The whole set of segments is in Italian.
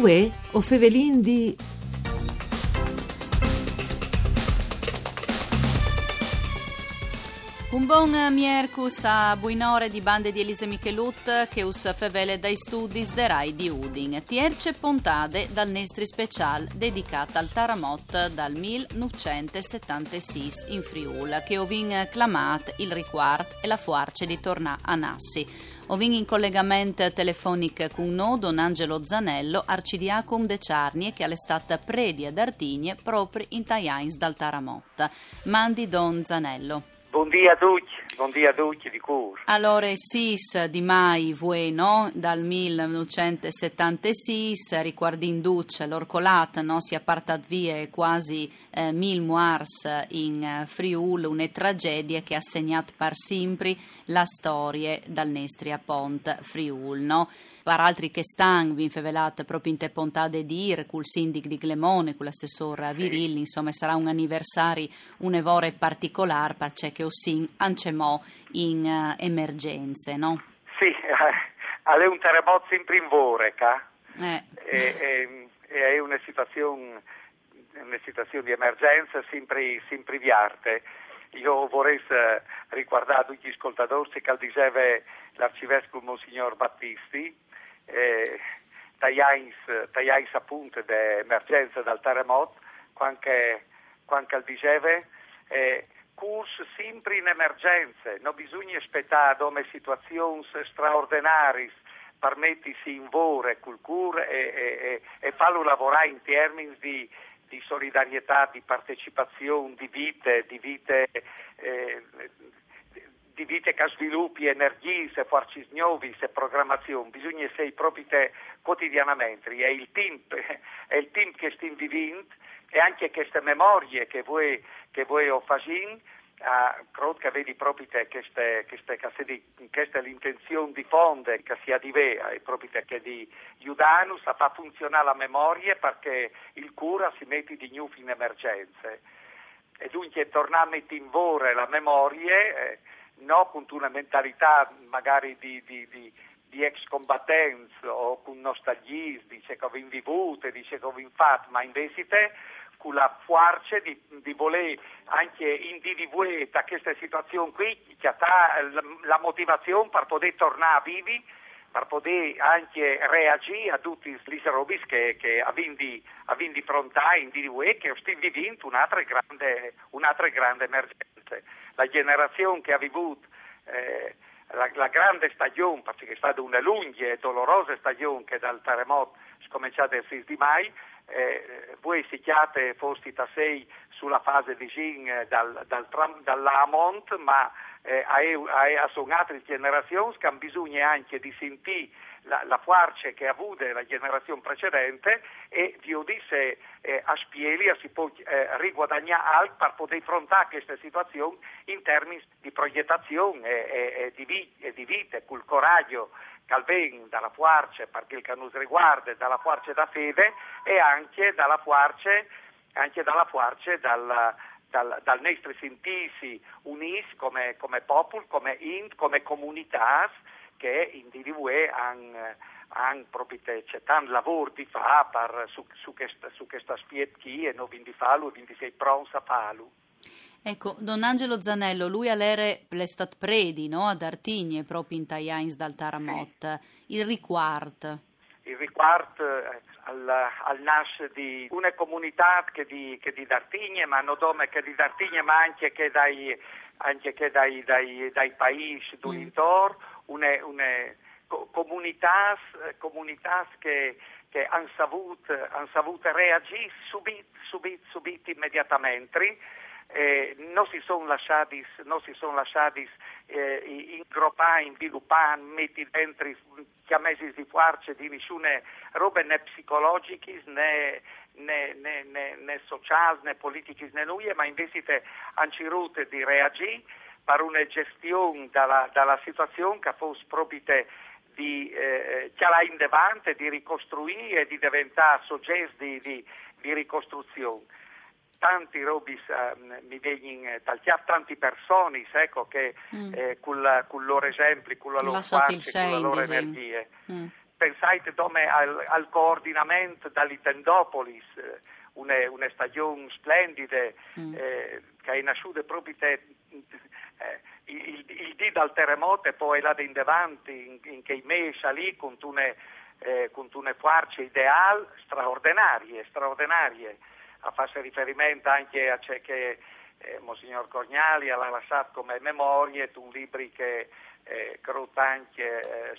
Uè, o fevelin di... Un buon miercus a buinore di bande di Elise Michelut che us fevele dai studi de Rai di Udin. Tierce pontade dal Nestri Special dedicata al Taramot dal 1976 in Friul che ovin clamat il riquart e la fuarce di tornà a Nassi. Ovin in collegamento telefonico con noi Don Angelo Zanello, arcidiacum de Ciarnie che all'estate predi ad Artigne proprio in Taiains dal Taramot. Mandi Don Zanello. Buongiorno a tutti, buongiorno a tutti di cur. Allora, SIS di mai voi, no? Dal 1976, riguardin Duce, l'Orcolat, no? Si è partat via quasi eh, mil muars in eh, Friul, una tragedia che ha segnato per sempre la storia dal Nestria Pont Friul, no? Per altri che stanno, vi infevelate proprio in te pontade di Ir, col sindic di Glemone, con l'assessore Virilli, insomma sarà un anniversario, un evore particolare, perché che Ossin ancemò in uh, emergenze, no? Sì, è un terremoto sempre in Voreca eh. e, è una situazione, una situazione di emergenza sempre, sempre viarte. Io vorrei ricordare tutti gli ascoltatori che diceva l'arcivescovo Monsignor Battisti, eh, tagliais appunto dell'emergenza dal terremoto, quando, quando diceva eh, curs sempre in emergenze, non bisogna aspettare come situazioni straordinarie per mettersi in vore col cur e, e, e farlo lavorare in termini di, di, solidarietà, di partecipazione, di vite, di vite, eh, di vite che sviluppi energie, se forze nuove, se programmazione, bisogna essere proprio quotidianamente, è il team, è il team che sta vivendo e anche queste memorie che voi, che voi ho uh, credo che vedi proprio te queste, queste, questa è l'intenzione di fondo che sia di Vea e proprio che di Iudanus a far funzionare la memoria perché il cura si mette di nuovo in emergenze. E dunque tornare a mettere in vore la memoria eh, non con una mentalità magari di, di, di di ex combattenza o con nostalgia, dice che ho vivuto, dice che ho fatto, ma invece te con la forza di, di voler anche individuare da questa situazione qui, che ha la, motivazione per poter tornare vivi, per poter anche reagire a tutti questi robi che, che avendo di fronte individuare che stiamo vivendo un'altra grande, un'altra grande emergenza. La generazione che ha vissuto eh, la, la, grande stagione, perché è stata una lunga e dolorosa stagione che dal terremoto è cominciata il 6 di maggio, eh, voi siate fosti tasei sulla fase di Gin eh, dal, dal, dall'Amont, ma eh, a, a, sono generazioni che hanno bisogno anche di sentire la, la forza che ha avuto la generazione precedente e vi disse eh, a Spieli si può eh, riguadagnare per poter affrontare questa situazione in termini di progettazione e, e, e, di, e di vita, col coraggio Calvin dalla forza perché il canus riguarda, dalla forza da fede e anche dalla forza, anche dalla forza dal, dal, dal nostro sentirsi unis come, come popolo, come int, come comunità che individue hanno han proprio c'è tanto lavoro di fare su, su, questa, su questa spietchi e non di farlo e quindi sei pronto a farlo. Ecco, Don Angelo Zanello, lui all'ere l'estat predi, no? ad Artigne, proprio in Taiains dal Taramot, sì. il riquart. Il riquart eh, al, al nasce di una comunità che di, che di D'Artigne, ma non solo che di D'Artigne, ma anche che dai, anche che dai, dai, dai paesi mm. d'intorno, una, una comunità, comunità che che hanno saputo, han saputo reagire subito, subito, subito, immediatamente eh, non si sono lasciati, non si sono lasciati eh, ingroppare, sviluppare, mettere dentro chiamesi di forze di nessune robe né psicologiche né, né, né, né, né sociali né politiche né nulla, ma invece hanno cercato di reagire per una gestione dalla, dalla situazione che fosse proprio di eh, in davanti, di ricostruire e di diventare soggetti di, di, di ricostruzione tanti robis uh, mi vengono dal tante persone ecco, che mm. eh, con, la, con, loro esempio, con la loro parte, con la loro energia. Mm. pensate al, al, coordinamento dall'Itendopolis, una, una stagione splendida mm. eh, che è nasciuta proprio te, eh, il, il dì dal terremoto e poi là in davanti, in, in che mesi lì con una, eh, con una farce ideale straordinarie, straordinarie, a farsi riferimento anche a ciò che eh, Monsignor Corgnali ha lasciato come memorie, un libro che eh, credo anche eh,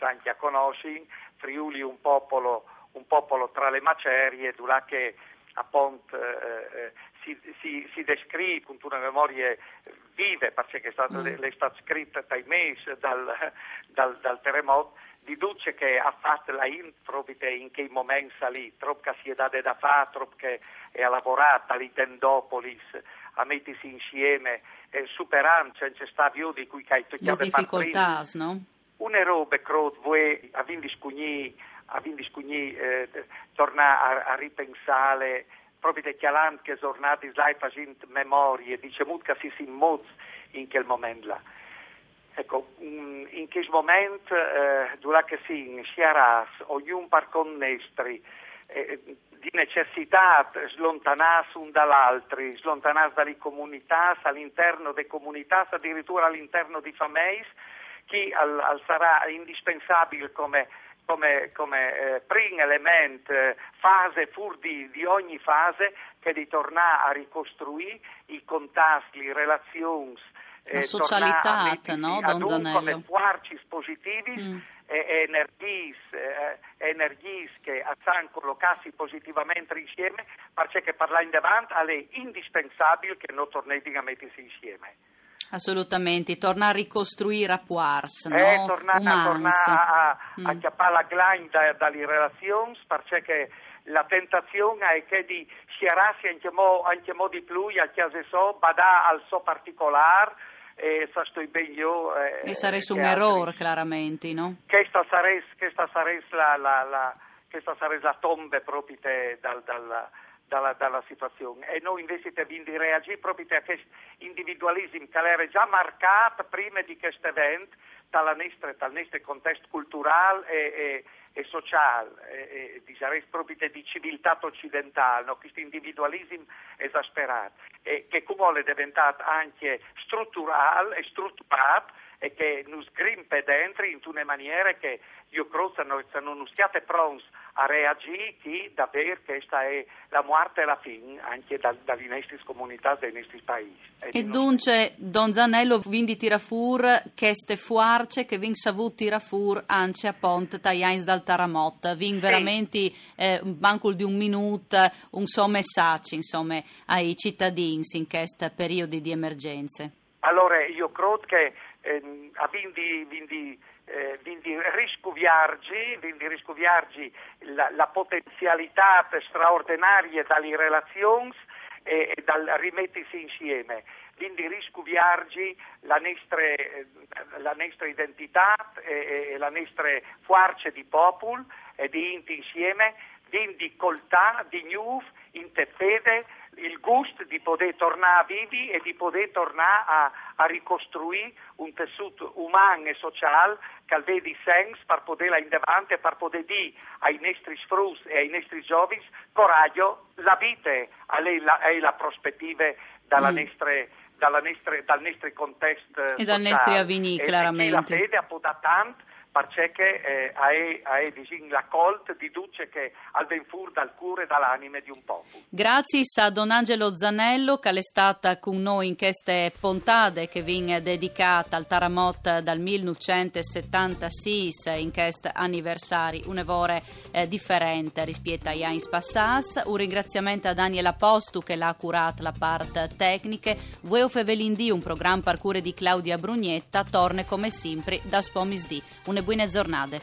anche a conoscere, Friuli un popolo, un popolo tra le macerie, dove che appunto eh, eh, si, si, si, descrive con una memoria vive, perché è stata, mm. è stata scritta dai mesi dal, dal, dal terremoto, dice che ha fatto la intro in quei momenti lì, troppo che si è data da fare, troppo che è lavorata lì Tendopolis, a mettersi insieme, eh, superando, cioè, c'è sta più di cui hai Le difficoltà, no? Una roba, credo, voi, a vindi scugni, a vindi scugni, eh, tornare a, a ripensare, proprio di chialant che giornate slai facendo memorie, dice che si si in quel momento là. Ecco, mm, in questo momento, eh, durante si sciaras, ognuno par connestri, eh, di necessità slontanarsi un dall'altro, slontanarsi dalle comunità, all'interno delle comunità, addirittura all'interno di famiglie, che al, al sarà indispensabile come, come, come eh, primo elemento, fase fur di, di, ogni fase, che di tornare a ricostruire i contatti, le relazioni, la eh, socialità, no, Don Zanello? come quarci positivi mm. e energies, eh, che sanno collocarsi positivamente insieme perché parlare in davanti è indispensabile che non tornati a mettersi insieme. Assolutamente, tornare a ricostruire a Puars, no? Eh, tornare, tornare a, mm. a chiappare la glagna da, dalle relazioni perché la tentazione è che di scerarsi anche, mo, anche mo di più a chiesa so, badà al suo particolare e sa sto ben io. Eh, e saresti un errore, chiaramente, no? Questa sarebbe la, la, la, la tomba proprio dal, dal, dalla, dalla, situazione. E noi invece dobbiamo reagire proprio a questo individualismo che era già marcato prima di questo evento dal nostro contesto culturale e, e e sociale, e, e, proprio di civiltà occidentale, no? questo individualismo esasperato, che come è diventato anche strutturale e strutturato e che nos grimpe dentro in una maniera che io credo che non siate pronti a reagire che davvero questa è la morte e la fine anche da, dalle nostre comunità, dai nostri paesi. E, e dunque, Don Zanello, quindi tira fuori queste fuarce che vin savuto tira fuori anche a Ponte Tajans dal Taramot, vin veramente eh, manco di un minuto, un suo messaggio insomma, ai cittadini in questo periodo di emergenze. Allora, io credo che eh, a vindi, vindi eh, quindi riscoviarci, quindi riscoviarci la, la, potenzialità straordinaria dalle relazioni e, e dal rimettersi insieme, quindi riscoviarci la nostra, la nostra identità e, e, la nostra forza di popolo e di inti insieme, quindi coltà di nuovo in te fede il gusto di poter tornare vivi e di poter tornare a, a ricostruire un tessuto umano e sociale che vedi senso per poterla in davanti e per poter dire ai nostri sfrus e ai nostri giovani coraggio, la vita è la, è la prospettiva dalla mm. nostra dalla nostre, dal nostro contesto e dal nostro avvenire chiaramente. E la fede ha tanto perché eh, è, è la colt di duce che al ben fur dal cuore dall'anime di un popolo. Grazie a Don Angelo Zanello che è stata con noi in queste puntate che viene dedicata al Taramot dal 1976 in questo anniversario, un'evore eh, differente rispetto agli anni passati. Un ringraziamento a Daniela Postu che l'ha curato la parte tecnica. Vueo Fevelindì, un programma per cure di Claudia Brugnetta, torna come sempre da Spomisdì. Une buone giornate.